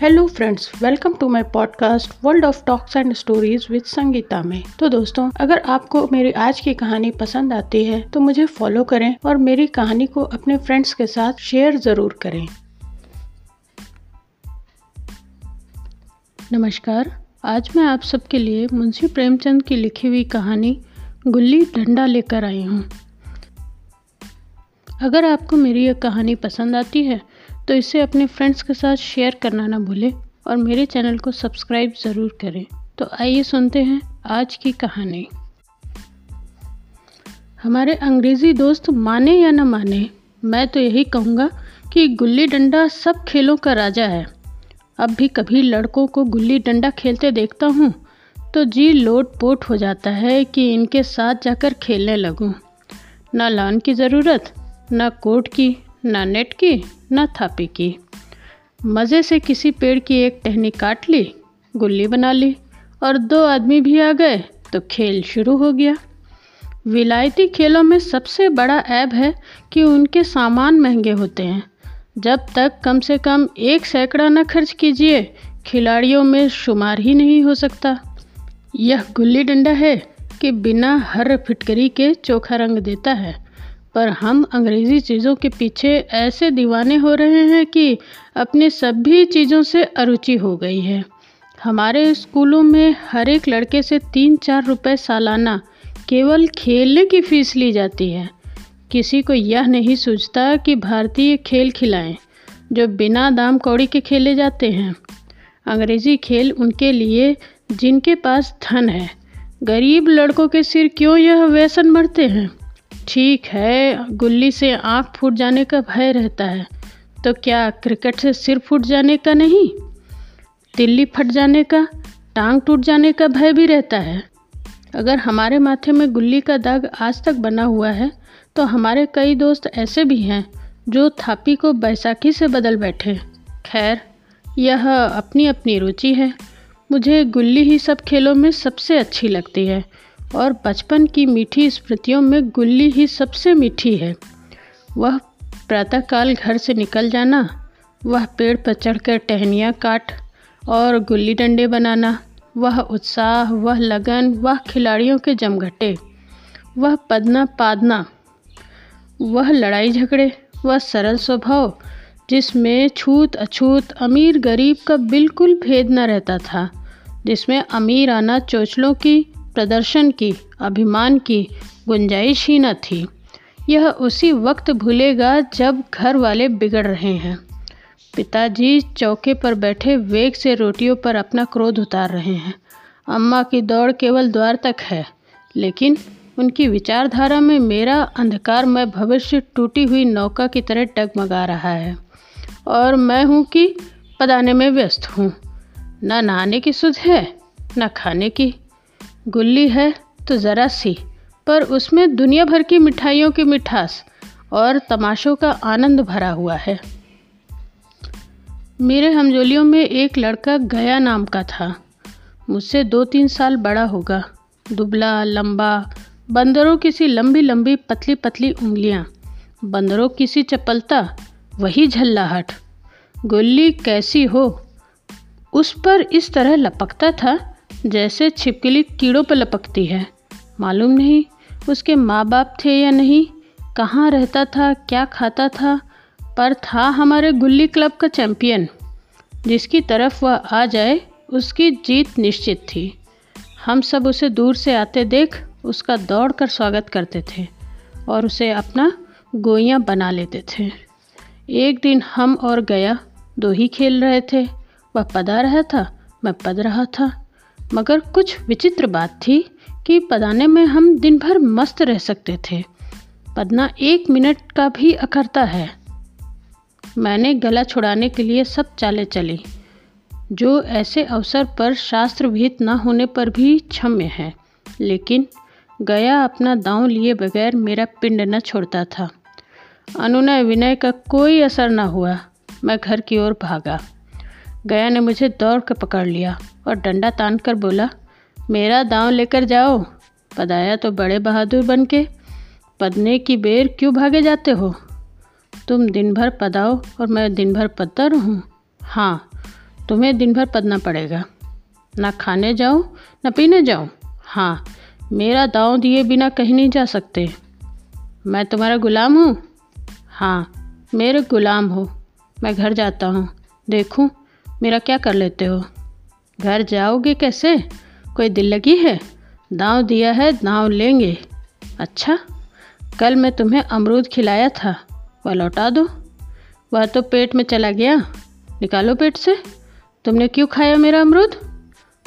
Hello friends welcome to my podcast world of talks and stories with Sangeeta में। तो दोस्तों, अगर आपको मेरी आज की कहानी पसंद आती है तो मुझे फॉलो करें और मेरी कहानी को अपने फ्रेंड्स के साथ शेयर ज़रूर करें। नमस्कार, आज मैं आप सबके लिए मुंशी प्रेमचंद की लिखी हुई कहानी गुल्ली डंडा लेकर आई हूँ। अगर आपको मेरी यह कहानी पसंद आती है तो इसे अपने फ्रेंड्स के साथ शेयर करना ना भूलें और मेरे चैनल को सब्सक्राइब ज़रूर करें। तो आइए सुनते हैं आज की कहानी। हमारे अंग्रेज़ी दोस्त माने या न माने, मैं तो यही कहूँगा कि गुल्ली डंडा सब खेलों का राजा है। अब भी कभी लड़कों को गुल्ली डंडा खेलते देखता हूँ तो जी लोट पोट हो जाता है कि इनके साथ जाकर खेलने लगूँ। ना लॉन की ज़रूरत, ना कोट की। ना नेट की, ना थापी की। मज़े से किसी पेड़ की एक टहनी काट ली, गुल्ली बना ली और दो आदमी भी आ गए तो खेल शुरू हो गया। विलायती खेलों में सबसे बड़ा ऐब है कि उनके सामान महँगे होते हैं। जब तक कम से कम एक सैकड़ा न खर्च कीजिए, खिलाड़ियों में शुमार ही नहीं हो सकता। यह गुल्ली डंडा है कि बिना हर फिटकरी के चोखा रंग देता है। पर हम अंग्रेज़ी चीज़ों के पीछे ऐसे दीवाने हो रहे हैं कि अपनी सभी चीज़ों से अरुचि हो गई है। हमारे स्कूलों में हर एक लड़के से तीन चार रुपए सालाना केवल खेलने की फ़ीस ली जाती है। किसी को यह नहीं सोचता कि भारतीय खेल खिलाएँ, जो बिना दाम कौड़ी के खेले जाते हैं। अंग्रेज़ी खेल उनके लिए जिनके पास धन है। गरीब लड़कों के सिर क्यों यह व्यसन मरते हैं? ठीक है, गुल्ली से आँख फूट जाने का भय रहता है। तो क्या क्रिकेट से सिर फूट जाने का नहीं? तिल्ली फट जाने का, टांग टूट जाने का भय भी रहता है। अगर हमारे माथे में गुल्ली का दाग आज तक बना हुआ है तो हमारे कई दोस्त ऐसे भी हैं, जो थापी को बैसाखी से बदल बैठे। खैर, यह अपनी अपनी रुचि है। मुझे गुल्ली ही सब खेलों में सबसे अच्छी लगती है। और बचपन की मीठी स्मृतियों में गुल्ली ही सबसे मीठी है। वह प्रातःकाल घर से निकल जाना, वह पेड़ पर चढ़कर टहनियाँ काट और गुल्ली डंडे बनाना, वह उत्साह, वह लगन, वह खिलाड़ियों के जमघटे, वह पदना पादना, वह लड़ाई झगड़े, वह सरल स्वभाव, जिसमें छूत अछूत अमीर गरीब का बिल्कुल भेद न रहता था, जिसमें अमीर आना चोचलों की प्रदर्शन की, अभिमान की गुंजाइश ही न थी। यह उसी वक्त भूलेगा जब घर वाले बिगड़ रहे हैं। पिताजी चौके पर बैठे वेग से रोटियों पर अपना क्रोध उतार रहे हैं। अम्मा की दौड़ केवल द्वार तक है, लेकिन उनकी विचारधारा में मेरा अंधकारमय भविष्य टूटी हुई नौका की तरह डगमगा रहा है। और मैं हूँ कि पदाने में व्यस्त हूँ। न नहाने की सुध है, न खाने की गुल्ली है तो ज़रा सी, पर उसमें दुनिया भर की मिठाइयों की मिठास और तमाशों का आनंद भरा हुआ है। मेरे हमजोलियों में एक लड़का गया नाम का था। मुझसे दो तीन साल बड़ा होगा। दुबला, लंबा, बंदरों की सी लंबी लंबी पतली पतली उंगलियाँ, बंदरों की सी चपलता, वही झल्लाहट। गुल्ली कैसी हो? उस पर इस तरह लपकता था जैसे छिपकली कीड़ों पर लपकती है। मालूम नहीं उसके माँ बाप थे या नहीं, कहाँ रहता था, क्या खाता था, पर था हमारे गुल्ली क्लब का चैम्पियन जिसकी तरफ़ वह आ जाए, उसकी जीत निश्चित थी। हम सब उसे दूर से आते देख उसका दौड़ कर स्वागत करते थे और उसे अपना गोइयाँ बना लेते थे। एक दिन हम और गया, दो ही खेल रहे थे। वह पदा रहा था, मैं पद रहा था। मगर कुछ विचित्र बात थी कि पदाने में हम दिन भर मस्त रह सकते थे। पदना एक मिनट का भी अखरता है। मैंने गला छुड़ाने के लिए सब चाले चली। जो ऐसे अवसर पर शास्त्र भीत न होने पर भी क्षम्य है, लेकिन गया अपना दांव लिए बगैर मेरा पिंड न छोड़ता था। अनुनय विनय का कोई असर न हुआ, मैं घर की ओर भागा। गया ने मुझे दौड़ कर पकड़ लिया। और डंडा तान कर बोला, मेरा दांव लेकर जाओ। पदाया तो बड़े बहादुर बन के, पदने की बेर क्यों भागे जाते हो? तुम दिन भर पदाओ और मैं दिन भर पदता रहूँ हाँ तुम्हें दिन भर पदना पड़ेगा। ना खाने जाओ, ना पीने जाओ। हाँ मेरा दाव दिए बिना कहीं नहीं जा सकते। मैं तुम्हारा गुलाम हूँ? हाँ मेरे गुलाम हो। मैं घर जाता हूँ। देखूँ, मेरा क्या कर लेते हो? घर जाओगे कैसे? कोई दिल लगी है? दाव दिया है, दाव लेंगे। अच्छा कल मैं तुम्हें अमरूद खिलाया था, वह लौटा दो। वह तो पेट में चला गया, निकालो पेट से। तुमने क्यों खाया मेरा अमरूद?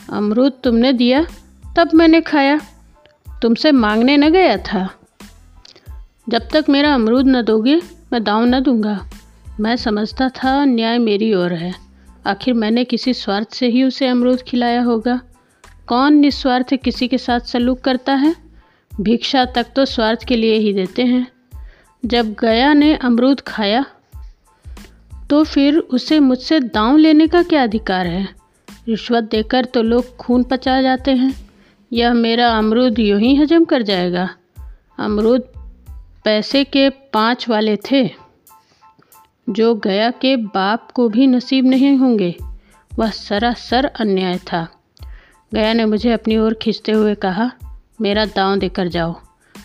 अमरूद तुमने दिया, तब मैंने खाया। तुमसे मांगने न गया था। जब तक मेरा अमरूद न दोगे, मैं दाव न दूँगा। मैं समझता था न्याय मेरी ओर है। आखिर मैंने किसी स्वार्थ से ही उसे अमरूद खिलाया होगा? कौन निस्वार्थ किसी के साथ सलूक करता है? भिक्षा तक तो स्वार्थ के लिए ही देते हैं। जब गया ने अमरूद खाया तो फिर उसे मुझसे दांव लेने का क्या अधिकार है? रिश्वत देकर तो लोग खून पचा जाते हैं। यह मेरा अमरूद यूँ ही हजम कर जाएगा। अमरूद पैसे के पाँच वाले थे। जो गया के बाप को भी नसीब नहीं होंगे। वह सरासर अन्याय था। गया ने मुझे अपनी ओर खींचते हुए कहा, मेरा दांव देकर जाओ।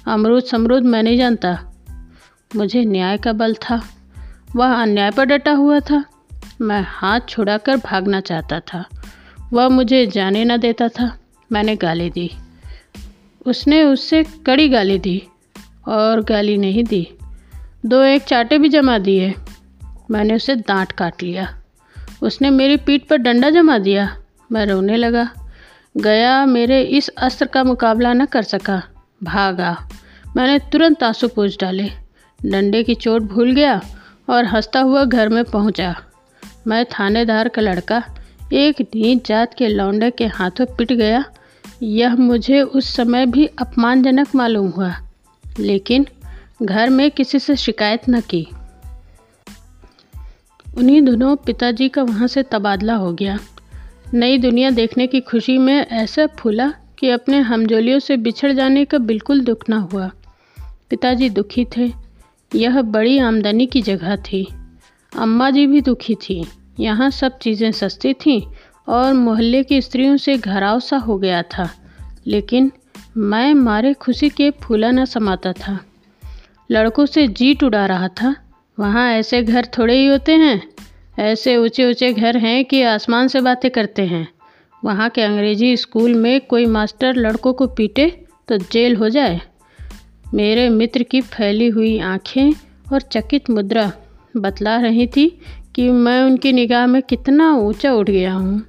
अमरूद समरूद मैं नहीं जानता। मुझे न्याय का बल था। वह अन्याय पर डटा हुआ था। मैं हाथ छुड़ाकर भागना चाहता था। वह मुझे जाने न देता था। मैंने गाली दी। उसने उससे कड़ी गाली दी और गाली नहीं दी। दो एक चाटे भी जमा दिए। मैंने उसे दांत काट लिया। उसने मेरी पीठ पर डंडा जमा दिया। मैं रोने लगा। गया मेरे इस अस्त्र का मुकाबला न कर सका। भागा। मैंने तुरंत आँसू पूछ डाले। डंडे की चोट भूल गया और हंसता हुआ घर में पहुँचा। मैं थानेदार का लड़का, एक नीच जात के लौंडे के हाथों पिट गया। यह मुझे उस समय भी अपमानजनक मालूम हुआ, लेकिन घर में किसी से शिकायत न की। उन्हीं दिनों पिताजी का वहाँ से तबादला हो गया। नई दुनिया देखने की खुशी में ऐसा फूला कि अपने हमजोलियों से बिछड़ जाने का बिल्कुल दुख ना हुआ। पिताजी दुखी थे। यह बड़ी आमदनी की जगह थी। अम्मा जी भी दुखी थी। यहाँ सब चीज़ें सस्ती थीं और मोहल्ले की स्त्रियों से घराव सा हो गया था। लेकिन मैं मारे खुशी के फूला न समाता था। लड़कों से जीट उड़ा रहा था। वहाँ ऐसे घर थोड़े ही होते हैं। ऐसे ऊँचे ऊँचे घर हैं कि आसमान से बातें करते हैं। वहाँ के अंग्रेज़ी स्कूल में कोई मास्टर लड़कों को पीटे तो जेल हो जाए। मेरे मित्र की फैली हुई आँखें और चकित मुद्रा बतला रही थी कि मैं उनकी निगाह में कितना ऊँचा उठ गया हूँ।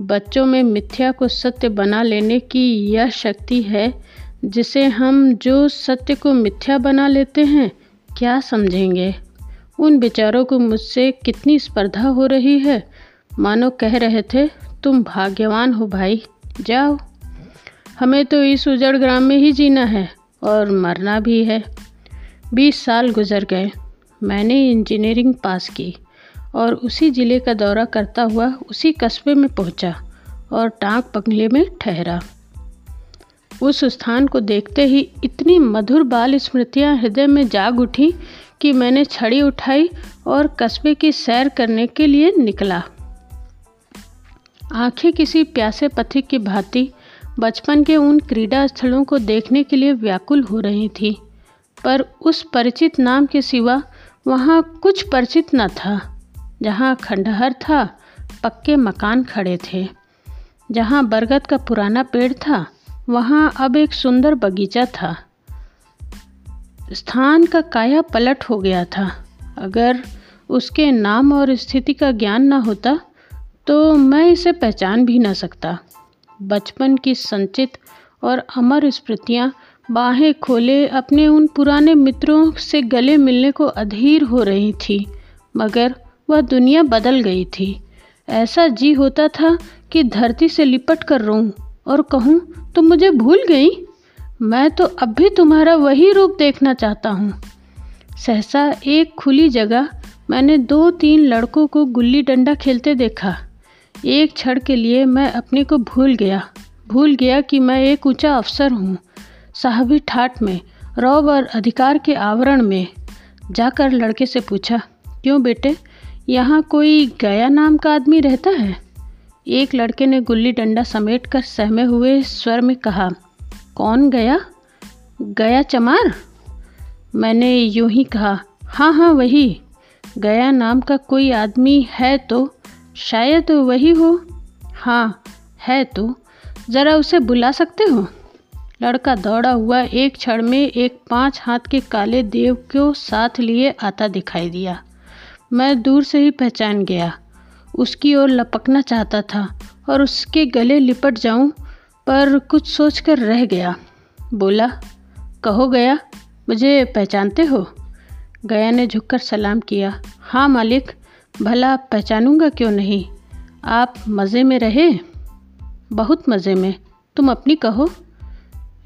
बच्चों में मिथ्या को सत्य बना लेने की यह शक्ति है जिसे हम जो सत्य को मिथ्या बना लेते हैं क्या समझेंगे? उन बेचारों को मुझसे कितनी स्पर्धा हो रही है? मानो कह रहे थे, तुम भाग्यवान हो भाई, जाओ। हमें तो इस उजड़ ग्राम में ही जीना है और मरना भी है। बीस साल गुजर गए। मैंने इंजीनियरिंग पास की और उसी ज़िले का दौरा करता हुआ उसी कस्बे में पहुँचा और टांग बंगले में ठहरा। उस स्थान को देखते ही इतनी मधुर बाल स्मृतियाँ हृदय में जाग उठी कि मैंने छड़ी उठाई और कस्बे की सैर करने के लिए निकला। आँखें किसी प्यासे पथिक की भांति बचपन के उन क्रीड़ा स्थलों को देखने के लिए व्याकुल हो रही थी, पर उस परिचित नाम के सिवा वहाँ कुछ परिचित न था, जहाँ खंडहर था, पक्के मकान खड़े थे, जहाँ बरगद का पुराना पेड़ था वहाँ अब एक सुंदर बगीचा था। स्थान का काया पलट हो गया था। अगर उसके नाम और स्थिति का ज्ञान ना होता तो मैं इसे पहचान भी ना सकता। बचपन की संचित और अमर स्मृतियाँ बाहें खोले अपने उन पुराने मित्रों से गले मिलने को अधीर हो रही थी, मगर वह दुनिया बदल गई थी। ऐसा जी होता था कि धरती से लिपट कर रोऊं। और कहूँ, तुम मुझे भूल गई? मैं तो अब भी तुम्हारा वही रूप देखना चाहता हूँ। सहसा एक खुली जगह मैंने दो तीन लड़कों को गुल्ली डंडा खेलते देखा। एक क्षण के लिए मैं अपने को भूल गया। भूल गया कि मैं एक ऊँचा अफसर हूँ, साहबी ठाट में, रौब और अधिकार के आवरण में। जाकर लड़के से पूछा, क्यों बेटे, यहाँ कोई गया नाम का आदमी रहता है? एक लड़के ने गुल्ली डंडा समेट कर सहमे हुए स्वर में कहा, कौन गया? गया चमार? मैंने यूँ ही कहा हाँ हाँ वही। गया नाम का कोई आदमी है तो? शायद वही हो? हाँ है तो। ज़रा उसे बुला सकते हो? लड़का दौड़ा हुआ एक क्षण में एक पाँच हाथ के काले देव को साथ लिए आता दिखाई दिया। मैं दूर से ही पहचान गया। उसकी ओर लपकना चाहता था और उसके गले लिपट जाऊँ पर कुछ सोचकर रह गया। बोला, कहो गया, मुझे पहचानते हो? गया ने झुककर सलाम किया हाँ मालिक, भला पहचानूँगा क्यों नहीं? आप मज़े में रहे? बहुत मज़े में। तुम अपनी कहो।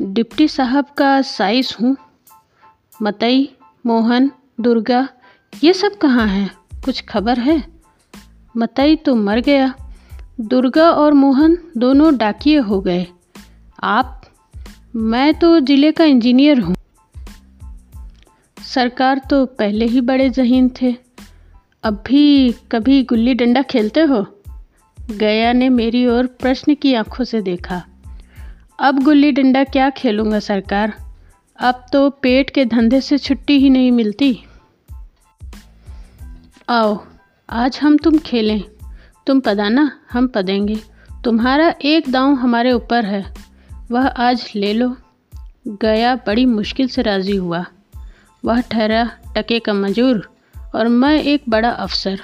डिप्टी साहब का साइस हूँ। मतई, मोहन, दुर्गा, ये सब कहाँ हैं? कुछ खबर है? मतई तो मर गया। दुर्गा और मोहन दोनों डाकिए हो गए। आप, मैं तो ज़िले का इंजीनियर हूँ। सरकार तो पहले ही बड़े जहीन थे। अब भी कभी गुल्ली डंडा खेलते हो? गया ने मेरी ओर प्रश्न की आँखों से देखा। अब गुल्ली डंडा क्या खेलूँगा सरकार? अब तो पेट के धंधे से छुट्टी ही नहीं मिलती। आओ आज हम तुम खेलें। तुम पदाना, हम पदेंगे। तुम्हारा एक दांव हमारे ऊपर है। वह आज ले लो। गया बड़ी मुश्किल से राज़ी हुआ। वह ठहरा, टके का मजूर, और मैं एक बड़ा अफसर।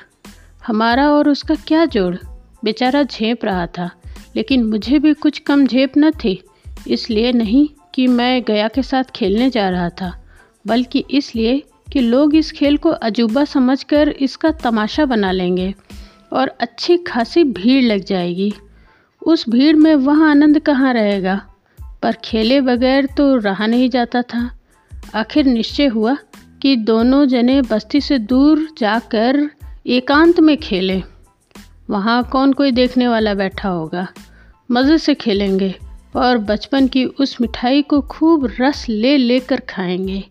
हमारा और उसका क्या जोड़? बेचारा झेप रहा था, लेकिन मुझे भी कुछ कम झेप न थी। इसलिए नहीं कि मैं गया के साथ खेलने जा रहा था, बल्कि इसलिए कि लोग इस खेल को अजूबा समझकर इसका तमाशा बना लेंगे और अच्छी खासी भीड़ लग जाएगी। उस भीड़ में वह आनंद कहाँ रहेगा? पर खेले बगैर तो रहा नहीं जाता था। आखिर निश्चय हुआ कि दोनों जने बस्ती से दूर जाकर एकांत में खेलें। वहाँ कौन कोई देखने वाला बैठा होगा? मज़े से खेलेंगे और बचपन की उस मिठाई को खूब रस ले लेकर खाएँगे।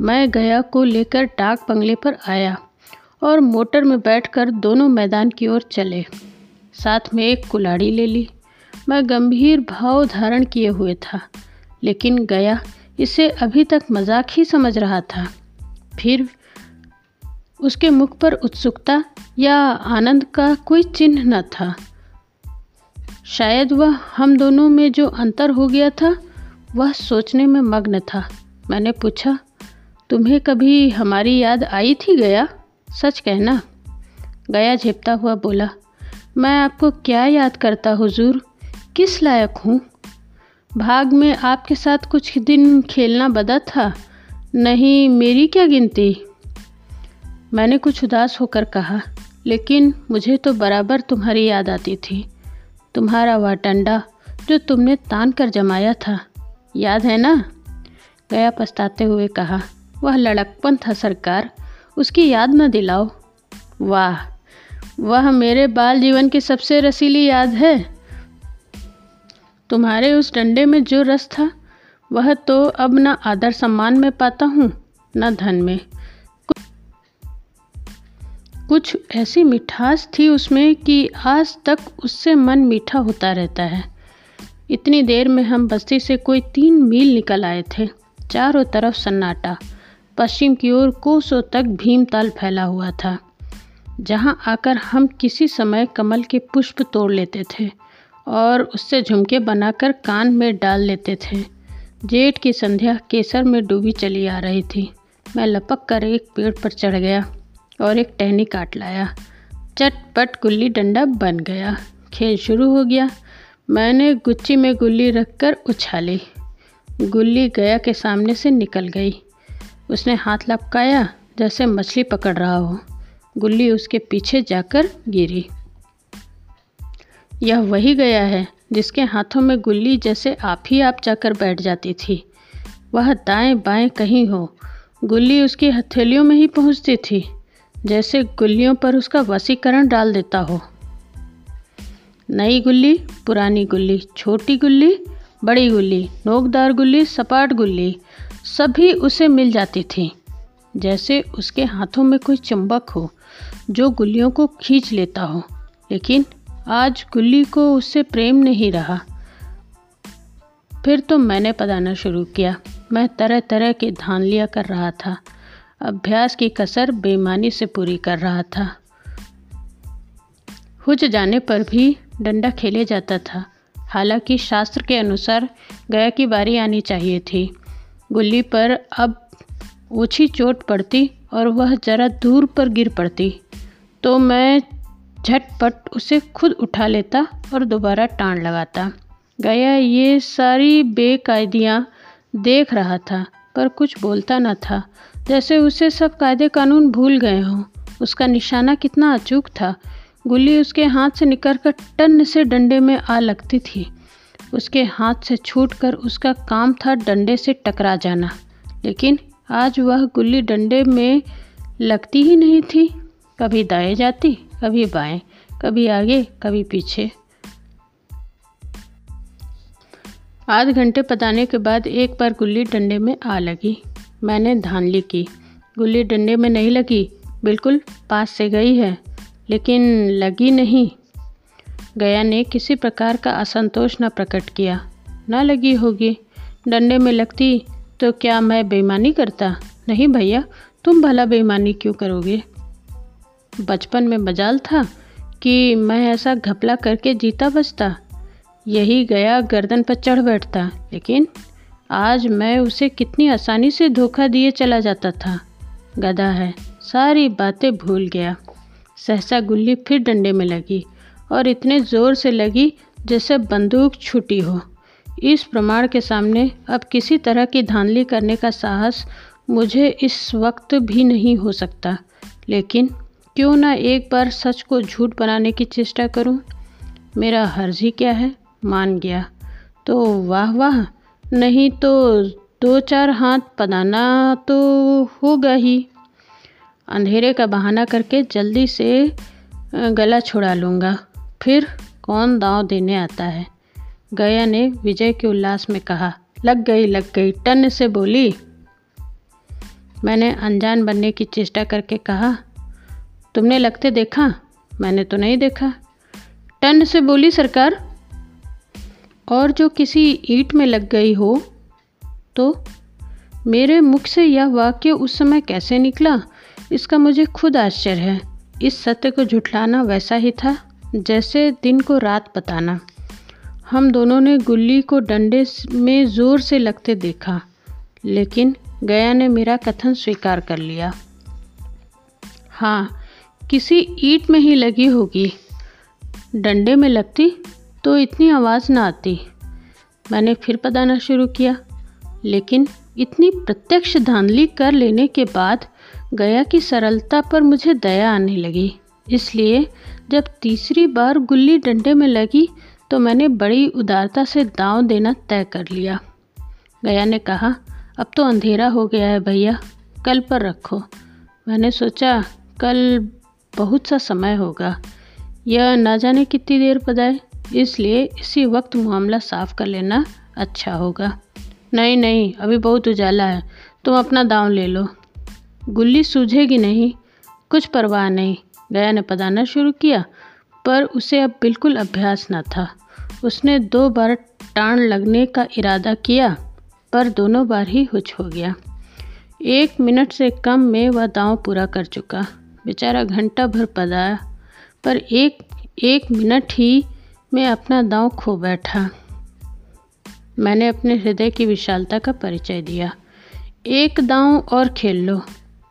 मैं गया को लेकर डाक बंगले पर आया और मोटर में बैठकर दोनों मैदान की ओर चले। साथ में एक कुलाड़ी ले ली। मैं गंभीर भाव धारण किए हुए था, लेकिन गया इसे अभी तक मज़ाक ही समझ रहा था। फिर उसके मुख पर उत्सुकता या आनंद का कोई चिन्ह न था। शायद वह हम दोनों में जो अंतर हो गया था, वह सोचने में मग्न था। मैंने पूछा तुम्हें कभी हमारी याद आई थी गया? सच कहना। गया झेपता हुआ बोला, मैं आपको क्या याद करता हुजूर? किस लायक हूँ? भाग में आपके साथ कुछ दिन खेलना बदा था, नहीं मेरी क्या गिनती? मैंने कुछ उदास होकर कहा, लेकिन मुझे तो बराबर तुम्हारी याद आती थी। तुम्हारा वह डंडा जो तुमने तान कर जमाया था, याद है ना? गया पछताते हुए कहा वह लड़कपन था सरकार, उसकी याद न दिलाओ। वाह, वह मेरे बाल जीवन की सबसे रसीली याद है। तुम्हारे उस डंडे में जो रस था, वह तो अब न आदर सम्मान में पाता हूँ, न धन में। कुछ ऐसी मिठास थी उसमें कि आज तक उससे मन मीठा होता रहता है। इतनी देर में हम बस्ती से कोई तीन मील निकल आए थे, चारों तरफ़ सन्नाटा। पश्चिम की ओर कोसों तक भीमताल फैला हुआ था, जहाँ आकर हम किसी समय कमल के पुष्प तोड़ लेते थे और उससे झुमके बनाकर कान में डाल लेते थे। जेठ की संध्या केसर में डूबी चली आ रही थी। मैं लपक कर एक पेड़ पर चढ़ गया और एक टहनी काट लाया। चटपट गुल्ली डंडा बन गया। खेल शुरू हो गया। मैंने गुच्ची में गुल्ली रखकर उछाली। गुल्ली गया के सामने से निकल गई। उसने हाथ लपकाया, जैसे मछली पकड़ रहा हो। गुल्ली उसके पीछे जाकर गिरी। यह वही गया है, जिसके हाथों में गुल्ली जैसे आप ही आप जाकर बैठ जाती थी। वह दाएँ बाएँ कहीं हो, गुल्ली उसकी हथेलियों में ही पहुँचती थी, जैसे गुल्लियों पर उसका वसीकरण डाल देता हो। नई गुल्ली, पुरानी गुल्ली, छोटी गुल्ली, बड़ी गुल्ली, नोकदार गुल्ली, सपाट गुल्ली सभी उसे मिल जाती थी। जैसे उसके हाथों में कोई चुंबक हो, जो गुल्लियों को खींच लेता हो। लेकिन आज गुल्ली को उससे प्रेम नहीं रहा। फिर तो मैंने पदाना शुरू किया। मैं तरह तरह के धान लिया कर रहा था। अभ्यास की कसर बेईमानी से पूरी कर रहा था। हुज जाने पर भी डंडा खेले जाता था। हालाँकि शास्त्र के अनुसार गया की बारी आनी चाहिए थी। गुल्ली पर अब ऊँची चोट पड़ती और वह जरा दूर पर गिर पड़ती। तो मैं झटपट उसे खुद उठा लेता और दोबारा टाण लगाता। गया ये सारी बेकायदियाँ देख रहा था, पर कुछ बोलता न था। जैसे उसे सब कायदे कानून भूल गए हों, उसका निशाना कितना अचूक था। गुल्ली उसके हाथ से निकल कर टन से डंडे में आ लगती थी। उसके हाथ से छूटकर उसका काम था डंडे से टकरा जाना। लेकिन आज वह गुल्ली डंडे में लगती ही नहीं थी। कभी दाएँ जाती, कभी बाएँ, कभी आगे, कभी पीछे। आध घंटे पताने के बाद एक बार गुल्ली डंडे में आ लगी। मैंने धानली की। गुल्ली डंडे में नहीं लगी, बिल्कुल पास से गई है, लेकिन लगी नहीं। गया ने किसी प्रकार का असंतोष न प्रकट किया। न लगी होगी। डंडे में लगती तो क्या मैं बेईमानी करता? नहीं भैया, तुम भला बेईमानी क्यों करोगे? बचपन में मजाल था कि मैं ऐसा घपला करके जीता बचता। यही गया गर्दन पर चढ़ बैठता। लेकिन आज मैं उसे कितनी आसानी से धोखा दिए चला जाता था। गधा है, सारी बातें भूल गया। सहसा गुल्ली फिर डंडे में लगी। और इतने ज़ोर से लगी जैसे बंदूक छुटी हो। इस प्रमाण के सामने अब किसी तरह की धांधली करने का साहस मुझे इस वक्त भी नहीं हो सकता। लेकिन क्यों ना एक बार सच को झूठ बनाने की चेष्टा करूँ? मेरा हर्ज ही क्या है? मान गया। तो वाह वाह। नहीं तो दो चार हाथ पदाना तो होगा ही। अंधेरे का बहाना करके जल्दी से गला छुड़ा लूँगा। फिर कौन दांव देने आता है? गया ने विजय के उल्लास में कहा, लग गई लग गई, टन से बोली। मैंने अनजान बनने की चेष्टा करके कहा, तुमने लगते देखा? मैंने तो नहीं देखा। टन से बोली सरकार। और जो किसी ईट में लग गई हो तो मेरे मुख से यह वाक्य उस समय कैसे निकला? इसका मुझे खुद आश्चर्य है। इस सत्य को झुठलाना वैसा ही था। जैसे दिन को रात बताना। हम दोनों ने गुल्ली को डंडे में ज़ोर से लगते देखा, लेकिन गया ने मेरा कथन स्वीकार कर लिया। हाँ किसी ईट में ही लगी होगी। डंडे में लगती तो इतनी आवाज़ ना आती। मैंने फिर पदाना शुरू किया, लेकिन इतनी प्रत्यक्ष धांधली कर लेने के बाद गया की सरलता पर मुझे दया आने लगी। इसलिए जब तीसरी बार गुल्ली डंडे में लगी तो मैंने बड़ी उदारता से दांव देना तय कर लिया। गया ने कहा, अब तो अंधेरा हो गया है भैया, कल पर रखो। मैंने सोचा, कल बहुत सा समय होगा। यह ना जाने कितनी देर पदाए, इसलिए इसी वक्त मामला साफ़ कर लेना अच्छा होगा। नहीं नहीं, अभी बहुत उजाला है, तुम अपना दाव ले लो। गुल्ली सूझेगी नहीं, कुछ परवाह नहीं। गया ने पदाना शुरू किया, पर उसे अब बिल्कुल अभ्यास न था। उसने दो बार टाण लगने का इरादा किया, पर दोनों बार ही हुच हो गया। एक मिनट से कम में वह दांव पूरा कर चुका। बेचारा घंटा भर पदाया पर एक एक मिनट ही मैं अपना दांव खो बैठा। मैंने अपने हृदय की विशालता का परिचय दिया। एक दांव और खेल लो,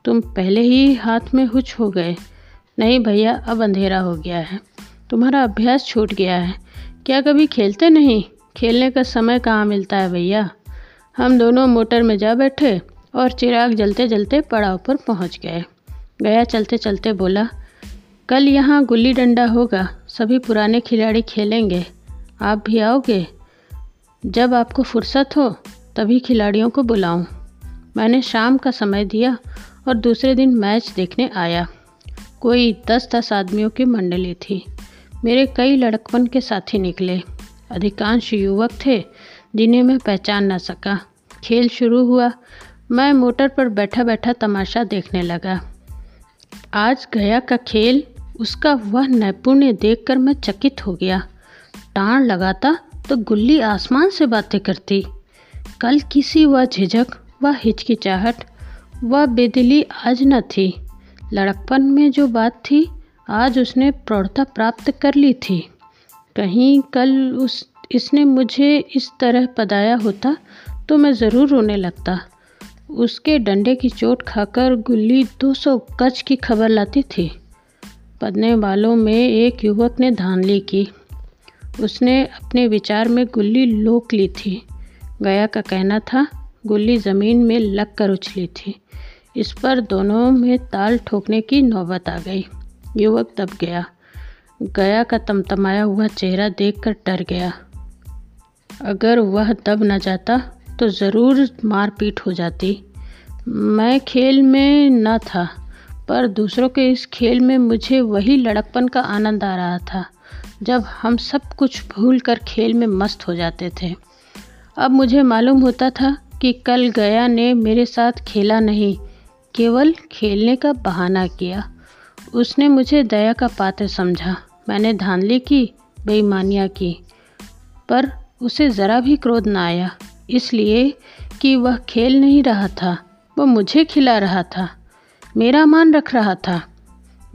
तुम पहले ही हाथ में हुच हो गए। नहीं भैया, अब अंधेरा हो गया है। तुम्हारा अभ्यास छूट गया है। क्या कभी खेलते नहीं? खेलने का समय कहाँ मिलता है भैया? हम दोनों मोटर में जा बैठे और चिराग जलते जलते पड़ाव पर पहुँच गए। गया चलते चलते बोला, कल यहाँ गुल्ली डंडा होगा, सभी पुराने खिलाड़ी खेलेंगे। आप भी आओगे? जब आपको फुर्सत हो, तभी खिलाड़ियों को बुलाऊं। मैंने शाम का समय दिया और दूसरे दिन मैच देखने आया। कोई दस दस आदमियों की मंडली थी। मेरे कई लड़कपन के साथी निकले। अधिकांश युवक थे, जिन्हें मैं पहचान ना सका। खेल शुरू हुआ। मैं मोटर पर बैठा बैठा तमाशा देखने लगा। आज गया का खेल, उसका वह नैपुण्य देखकर मैं चकित हो गया। टाण लगाता तो गुल्ली आसमान से बातें करती। कल किसी वह झिझक व हिचकिचाहट व बेदिली आज न थी। लड़कपन में जो बात थी, आज उसने प्रौढ़ता प्राप्त कर ली थी। कहीं कल उस, इसने मुझे इस तरह पदाया होता तो मैं ज़रूर रोने लगता। उसके डंडे की चोट खाकर गुल्ली 200 गज की खबर लाती थी। पदने वालों में एक युवक ने धांधली की। उसने अपने विचार में गुल्ली लोक ली थी। गया का कहना था, गुल्ली ज़मीन में लग कर उछली थी। इस पर दोनों में ताल ठोकने की नौबत आ गई। युवक दब गया। गया का तमतमाया हुआ चेहरा देखकर डर गया। अगर वह दब न जाता तो ज़रूर मारपीट हो जाती। मैं खेल में न था, पर दूसरों के इस खेल में मुझे वही लड़कपन का आनंद आ रहा था, जब हम सब कुछ भूल कर खेल में मस्त हो जाते थे। अब मुझे मालूम होता था कि कल गया ने मेरे साथ खेला नहीं केवल खेलने का बहाना किया। उसने मुझे दया का पात्र समझा। मैंने धांधली की, बेईमानियाँ की, पर उसे ज़रा भी क्रोध न आया। इसलिए कि वह खेल नहीं रहा था, वह मुझे खिला रहा था, मेरा मान रख रहा था।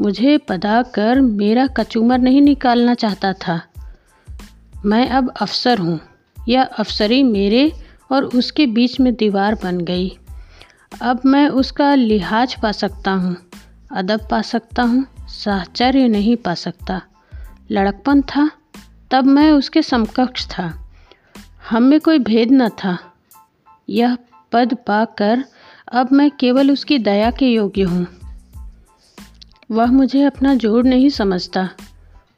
मुझे पदा कर मेरा कचूमर नहीं निकालना चाहता था। मैं अब अफसर हूँ, यह अफसरी मेरे और उसके बीच में दीवार बन गई। अब मैं उसका लिहाज पा सकता हूँ। अदब पा सकता हूँ, साहचर्य नहीं पा सकता। लड़कपन था, तब मैं उसके समकक्ष था। हम में कोई भेद न था। यह पद पाकर अब मैं केवल उसकी दया के योग्य हूँ। वह मुझे अपना जोड़ नहीं समझता।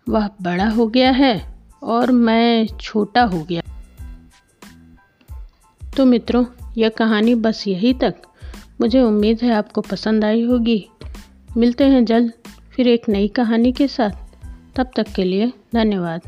वह बड़ा हो गया है और मैं छोटा हो गया। तो मित्रों, यह कहानी बस यही तक। मुझे उम्मीद है आपको पसंद आई होगी। मिलते हैं जल्द, फिर एक नई कहानी के साथ। तब तक के लिए धन्यवाद।